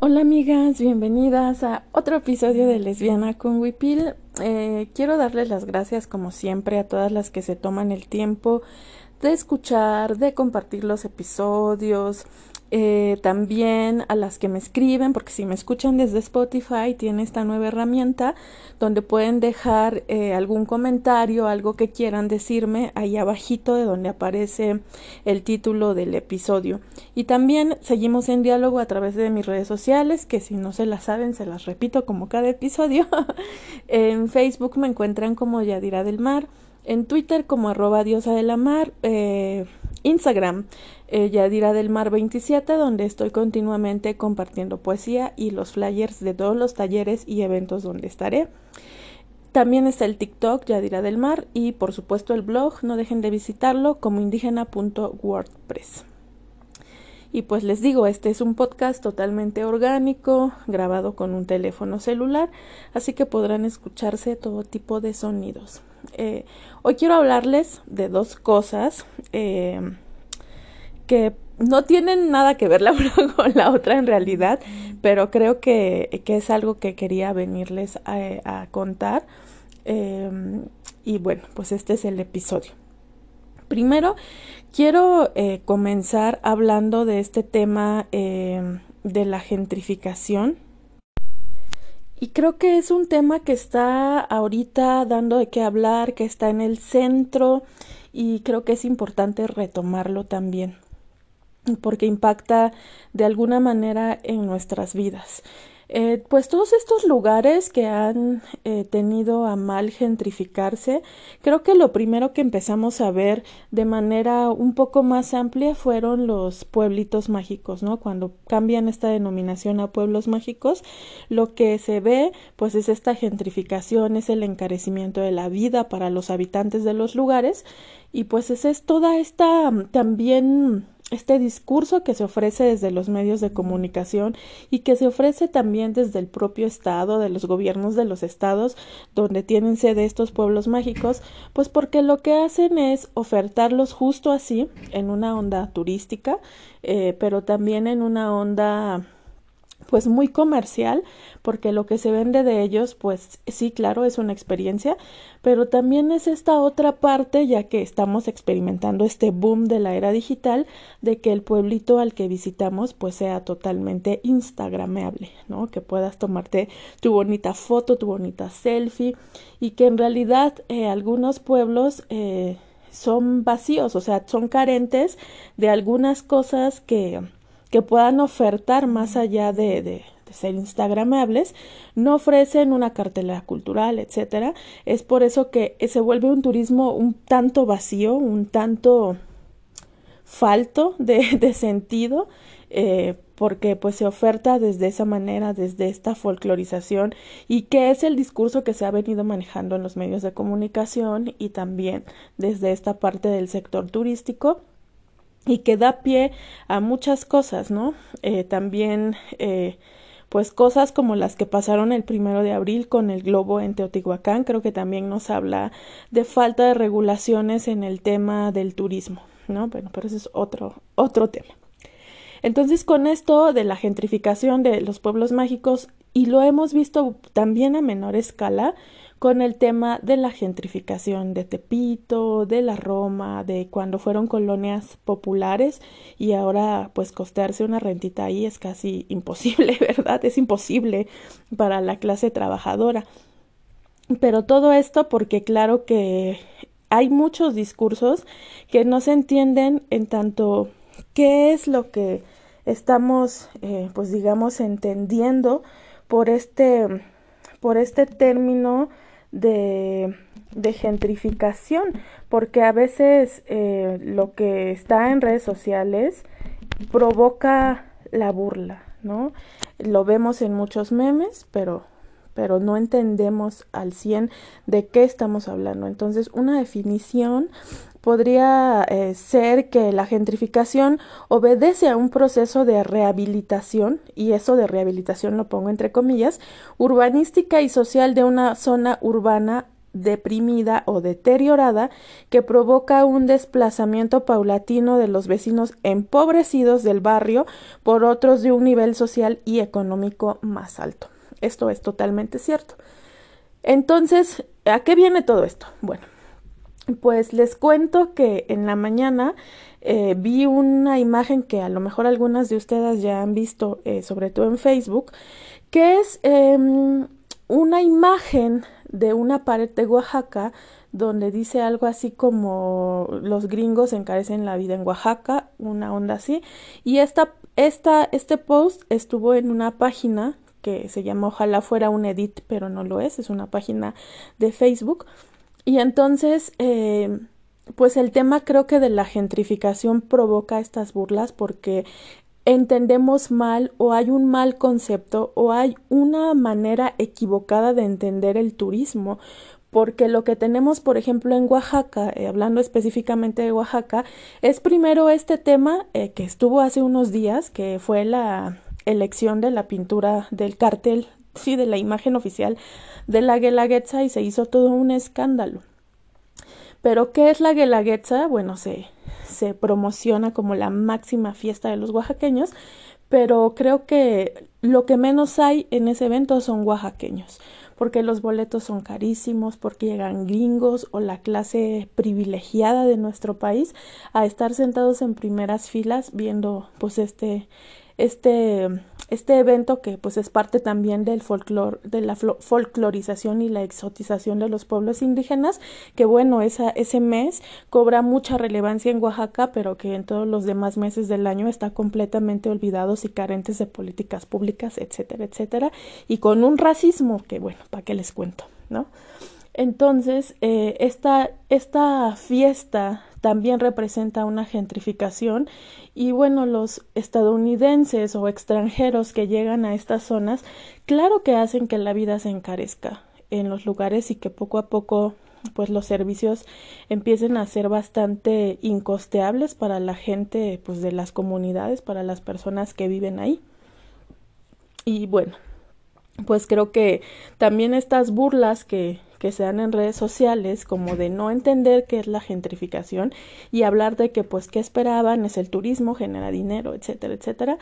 Hola amigas, bienvenidas a otro episodio de Lesbiana con Wipil. Eh, quiero darles las gracias como siempre a todas las que se toman el tiempo de escuchar, de compartir los episodios, eh, también a las que me escriben, porque si me escuchan desde Spotify, tiene esta nueva herramienta donde pueden dejar eh, algún comentario, algo que quieran decirme ahí abajito de donde aparece el título del episodio. Y también seguimos en diálogo a través de mis redes sociales, que si no se las saben, se las repito como cada episodio. en Facebook me encuentran como Yadira del Mar, en Twitter como arroba diosa de la mar, eh, Instagram eh, Yadira del Mar 27, donde estoy continuamente compartiendo poesía y los flyers de todos los talleres y eventos donde estaré. También está el TikTok Yadira del Mar y por supuesto el blog, no dejen de visitarlo como indígena.wordpress. Y pues les digo, este es un podcast totalmente orgánico, grabado con un teléfono celular, así que podrán escucharse todo tipo de sonidos. Eh, hoy quiero hablarles de dos cosas. Eh, que no tienen nada que ver la una con la otra en realidad, pero creo que, que es algo que quería venirles a, contar. Em, y bueno, pues este es el episodio. Primero, quiero eh, comenzar hablando de este tema em, de la gentrificación. Y creo que es un tema que está ahorita dando de qué hablar, que está en el centro y creo que es importante retomarlo también porque impacta de alguna manera en nuestras vidas. Eh, pues todos estos lugares que han eh, tenido a mal gentrificarse, creo que lo primero que empezamos a ver de manera un poco más amplia fueron los pueblitos mágicos, ¿no? Cuando cambian esta denominación a pueblos mágicos, lo que se ve pues es esta gentrificación, es el encarecimiento de la vida para los habitantes de los lugares y pues es, es toda esta también este discurso que se ofrece desde los medios de comunicación y que se ofrece también desde el propio Estado, de los gobiernos de los estados donde tienen sede estos pueblos mágicos, pues porque lo que hacen es ofertarlos justo así, en una onda turística, eh, pero también en una onda pues muy comercial, porque lo que se vende de ellos, pues sí, claro, es una experiencia, pero también es esta otra parte, ya que estamos experimentando este boom de la era digital, de que el pueblito al que visitamos, pues sea totalmente instagrameable, ¿no? Que puedas tomarte tu bonita foto, tu bonita selfie, y que en realidad eh, algunos pueblos eh, son vacíos, o sea, son carentes de algunas cosas que que puedan ofertar más allá de, ser instagramables, no ofrecen una cartelera cultural, etcétera. Es por eso que se vuelve un turismo un tanto vacío, un tanto falto de, de sentido, eh, porque pues se oferta desde esa manera, desde esta folclorización y que es el discurso que se ha venido manejando en los medios de comunicación y también desde esta parte del sector turístico y que da pie a muchas cosas, ¿no? Eh, también, eh, pues cosas como las que pasaron el primero de abril con el globo en Teotihuacán, creo que también nos habla de falta de regulaciones en el tema del turismo, ¿no? Bueno, pero ese es otro, otro tema. Entonces, con esto de la gentrificación de los pueblos mágicos, y lo hemos visto también a menor escala, con el tema de la gentrificación de Tepito, de la Roma, de cuando fueron colonias populares y ahora pues costearse una rentita ahí es casi imposible, ¿verdad? Es imposible para la clase trabajadora. Pero todo esto porque claro que hay muchos discursos que no se entienden en tanto qué es lo que estamos eh, pues digamos entendiendo por este por este término de, gentrificación, porque a veces eh, lo que está en redes sociales provoca la burla, ¿no? Lo vemos en muchos memes, pero pero no entendemos al 100 de qué estamos hablando. Entonces, una definición podría eh, ser que la gentrificación obedece a un proceso de rehabilitación, y eso de rehabilitación lo pongo entre comillas, urbanística y social de una zona urbana deprimida o deteriorada que provoca un desplazamiento paulatino de los vecinos empobrecidos del barrio por otros de un nivel social y económico más alto. Esto es totalmente cierto. Entonces, ¿a qué viene todo esto? Bueno, pues les cuento que en la mañana eh, vi una imagen que a lo mejor algunas de ustedes ya han visto, eh, sobre todo en Facebook, que es em, una imagen de una pared de Oaxaca donde dice algo así como los gringos encarecen la vida en Oaxaca, una onda así, y esta, esta, este post estuvo en una página que se llama Ojalá fuera un edit, pero no lo es, es una página de Facebook, y entonces, eh, pues el tema creo que de la gentrificación provoca estas burlas porque entendemos mal o hay un mal concepto o hay una manera equivocada de entender el turismo. Porque lo que tenemos, por ejemplo, en Oaxaca, eh, hablando específicamente de Oaxaca, es primero este tema eh, que estuvo hace unos días, que fue la elección de la pintura del cartel, sí, de la imagen oficial de la Guelaguetza y se hizo todo un escándalo. Pero, ¿qué es la Guelaguetza? Bueno, se, se promociona como la máxima fiesta de los oaxaqueños, pero creo que lo que menos hay en ese evento son oaxaqueños, porque los boletos son carísimos, porque llegan gringos o la clase privilegiada de nuestro país a estar sentados en primeras filas viendo pues este este, este evento que pues es parte también del folclor, de la folclorización y la exotización de los pueblos indígenas, que bueno, esa, ese mes cobra mucha relevancia en Oaxaca, pero que en todos los demás meses del año está completamente olvidados y carentes de políticas públicas, etcétera, etcétera, y con un racismo que bueno, ¿para qué les cuento? ¿no? Entonces, eh, esta, esta fiesta también representa una gentrificación y bueno, los estadounidenses o extranjeros que llegan a estas zonas, claro que hacen que la vida se encarezca en los lugares y que poco a poco pues los servicios empiecen a ser bastante incosteables para la gente pues de las comunidades, para las personas que viven ahí. Y bueno, pues creo que también estas burlas que que se dan en redes sociales como de no entender qué es la gentrificación y hablar de que pues qué esperaban es el turismo genera dinero etcétera etcétera.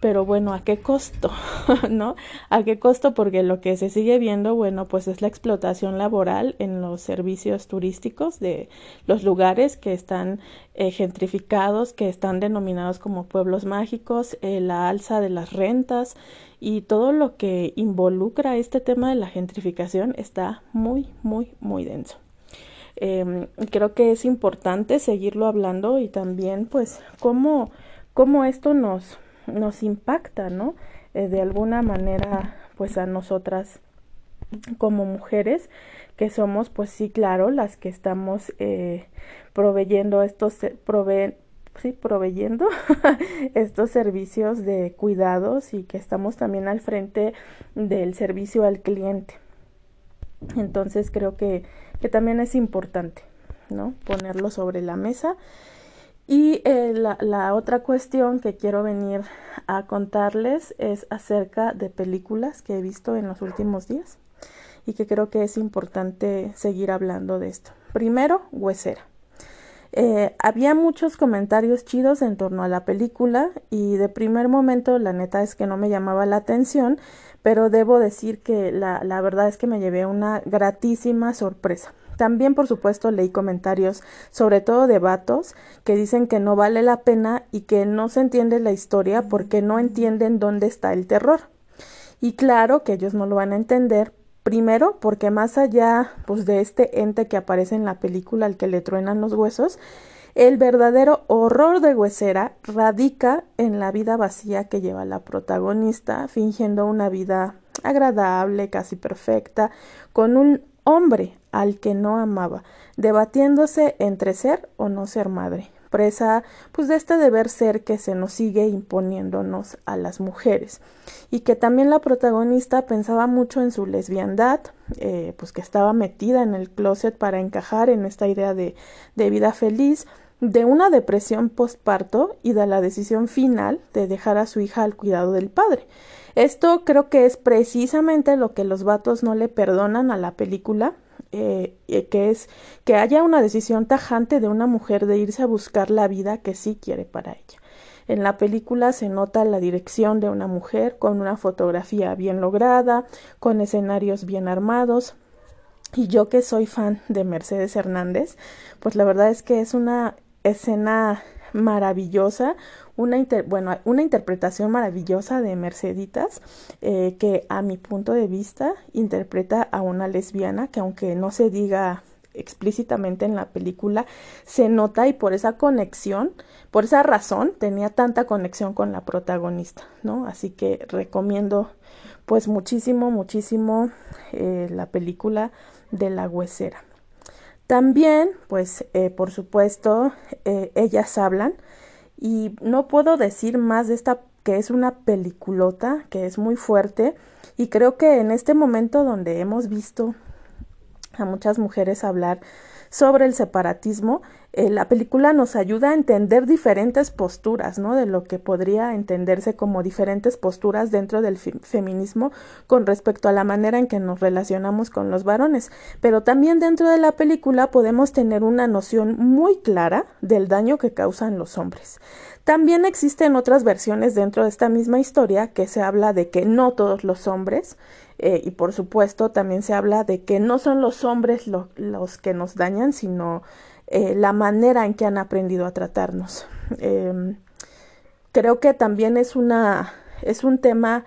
Pero bueno a qué costo no a qué costo porque lo que se sigue viendo bueno pues es la explotación laboral en los servicios turísticos de los lugares que están eh, gentrificados que están denominados como pueblos mágicos eh, la alza de las rentas y todo lo que involucra este tema de la gentrificación está muy, muy, muy denso. Em, creo que es importante seguirlo hablando y también pues cómo, cómo esto nos, nos impacta, ¿no? Eh, de alguna manera pues a nosotras como mujeres que somos pues sí claro las que estamos eh, proveyendo estos prove sí, proveyendo estos servicios de cuidados y que estamos también al frente del servicio al cliente. Entonces creo que, que también es importante, ¿no? Ponerlo sobre la mesa. Y eh, la, la, otra cuestión que quiero venir a contarles es acerca de películas que he visto en los últimos días y que creo que es importante seguir hablando de esto. Primero, Huesera. Eh, había muchos comentarios chidos en torno a la película y de primer momento la neta es que no me llamaba la atención, pero debo decir que la, la verdad es que me llevé una gratísima sorpresa. También, por supuesto, leí comentarios, sobre todo de vatos, que dicen que no vale la pena y que no se entiende la historia porque no entienden dónde está el terror. Y claro que ellos no lo van a entender Primero, porque más allá pues, de este ente que aparece en la película al que le truenan los huesos, el verdadero horror de Huesera radica en la vida vacía que lleva la protagonista, fingiendo una vida agradable, casi perfecta, con un hombre al que no amaba, debatiéndose entre ser o no ser madre presa pues de este deber ser que se nos sigue imponiéndonos a las mujeres y que también la protagonista pensaba mucho en su lesbiandad eh, pues que estaba metida en el closet para encajar en esta idea de, de vida feliz de una depresión postparto y de la decisión final de dejar a su hija al cuidado del padre. Esto creo que es precisamente lo que los vatos no le perdonan a la película eh, que es que haya una decisión tajante de una mujer de irse a buscar la vida que sí quiere para ella. En la película se nota la dirección de una mujer con una fotografía bien lograda, con escenarios bien armados. Y yo que soy fan de Mercedes Hernández, pues la verdad es que es una escena maravillosa, una, bueno, una interpretación maravillosa de Merceditas, eh, que a mi punto de vista interpreta a una lesbiana que aunque no se diga explícitamente en la película, se nota y por esa conexión, por esa razón, tenía tanta conexión con la protagonista, ¿no? Así que recomiendo pues muchísimo, muchísimo eh, la película de la huesera. También, pues, eh, por supuesto, ellas hablan y no puedo decir más de esta que es una peliculota, que es muy fuerte y creo que en este momento donde hemos visto a muchas mujeres hablar sobre el separatismo, eh, la película nos ayuda a entender diferentes posturas, ¿no? De lo que podría entenderse como diferentes posturas dentro del feminismo con respecto a la manera en que nos relacionamos con los varones. Pero también dentro de la película podemos tener una noción muy clara del daño que causan los hombres. También existen otras versiones dentro de esta misma historia que se habla de que no todos los hombres eh, y por supuesto también se habla de que no son los hombres los que nos dañan, sino eh, la manera en que han aprendido a tratarnos. Em, creo que también es una es un tema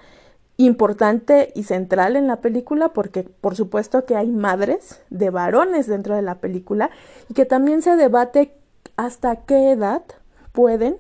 importante y central en la película porque por supuesto que hay madres de varones dentro de la película y que también se debate hasta qué edad pueden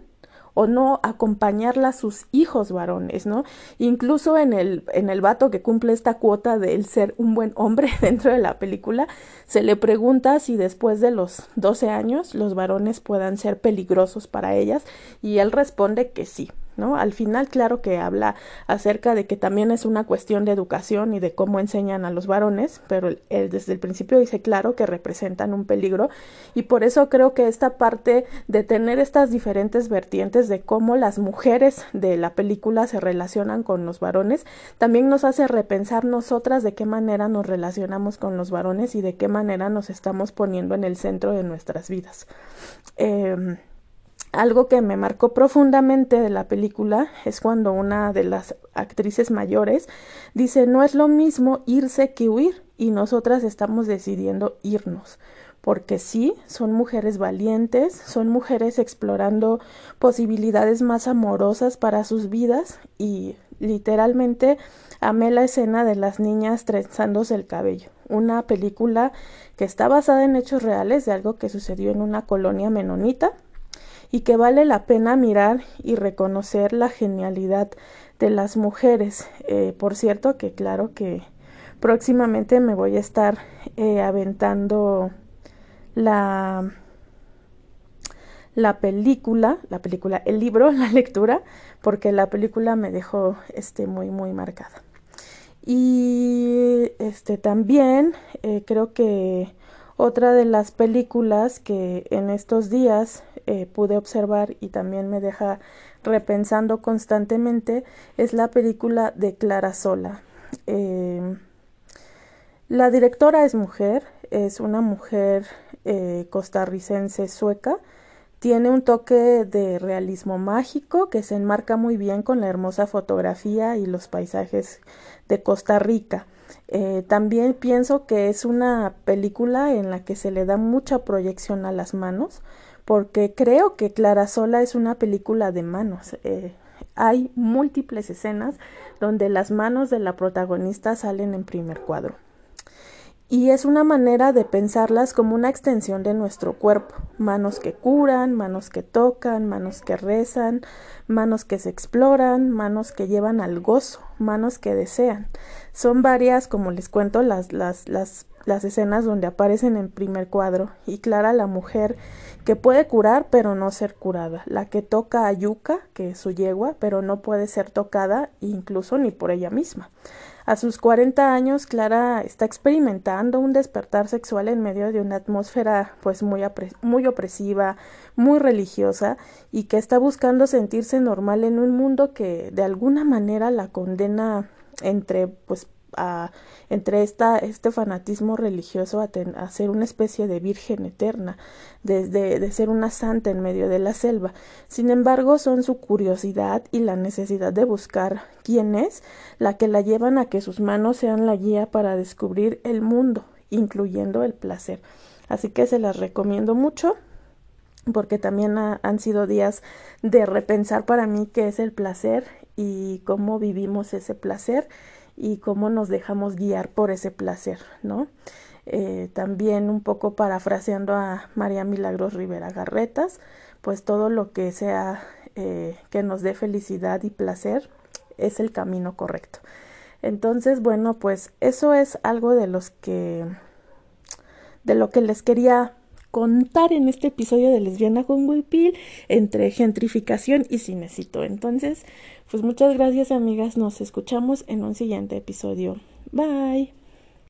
o no acompañarla a sus hijos varones, ¿no? Incluso en el, en el vato que cumple esta cuota de él ser un buen hombre dentro de la película, se le pregunta si después de los 12 años los varones puedan ser peligrosos para ellas y él responde que sí, ¿no? Al final, claro que habla acerca de que también es una cuestión de educación y de cómo enseñan a los varones, pero él, desde el principio dice claro que representan un peligro y por eso creo que esta parte de tener estas diferentes vertientes de cómo las mujeres de la película se relacionan con los varones, también nos hace repensar nosotras de qué manera nos relacionamos con los varones y de qué manera nos estamos poniendo en el centro de nuestras vidas. Eh, algo que me marcó profundamente de la película es cuando una de las actrices mayores dice no es lo mismo irse que huir y nosotras estamos decidiendo irnos porque sí, son mujeres valientes, son mujeres explorando posibilidades más amorosas para sus vidas y literalmente amé la escena de las niñas trenzándose el cabello, una película que está basada en hechos reales de algo que sucedió en una colonia menonita y que vale la pena mirar y reconocer la genialidad de las mujeres. Eh, por cierto, que claro que próximamente me voy a estar eh, aventando la la película, la película, el libro, la lectura, porque la película me dejó este muy muy marcada. Y este también eh, creo que otra de las películas que en estos días eh, pude observar y también me deja repensando constantemente es la película de Clara Sola. Em, la directora es mujer, es una mujer eh, costarricense sueca, tiene un toque de realismo mágico que se enmarca muy bien con la hermosa fotografía y los paisajes de Costa Rica. Eh, también pienso que es una película en la que se le da mucha proyección a las manos, porque creo que Clara Sola es una película de manos. Eh, hay múltiples escenas donde las manos de la protagonista salen en primer cuadro. Y es una manera de pensarlas como una extensión de nuestro cuerpo, manos que curan, manos que tocan, manos que rezan, manos que se exploran, manos que llevan al gozo, manos que desean. Son varias, como les cuento, las, las, las, las escenas donde aparecen en primer cuadro y Clara la mujer que puede curar pero no ser curada, la que toca a Yuka, que es su yegua, pero no puede ser tocada incluso ni por ella misma. A sus 40 años, Clara está experimentando un despertar sexual en medio de una atmósfera pues muy, muy opresiva, muy religiosa y que está buscando sentirse normal en un mundo que de alguna manera la condena entre pues a, entre esta, este fanatismo religioso a, ser una especie de virgen eterna, de, de, ser una santa en medio de la selva. Sin embargo, son su curiosidad y la necesidad de buscar quién es la que la llevan a que sus manos sean la guía para descubrir el mundo, incluyendo el placer. Así que se las recomiendo mucho porque también han sido días de repensar para mí qué es el placer y cómo vivimos ese placer y cómo nos dejamos guiar por ese placer, ¿no? Eh, también un poco parafraseando a María Milagros Rivera Garretas, pues todo lo que sea eh, que nos dé felicidad y placer es el camino correcto. Entonces, bueno, pues eso es algo de los que de lo que les quería contar en este episodio de Lesbiana con Wipil entre gentrificación y cinecito. Entonces, pues muchas gracias amigas, nos escuchamos en un siguiente episodio. Bye.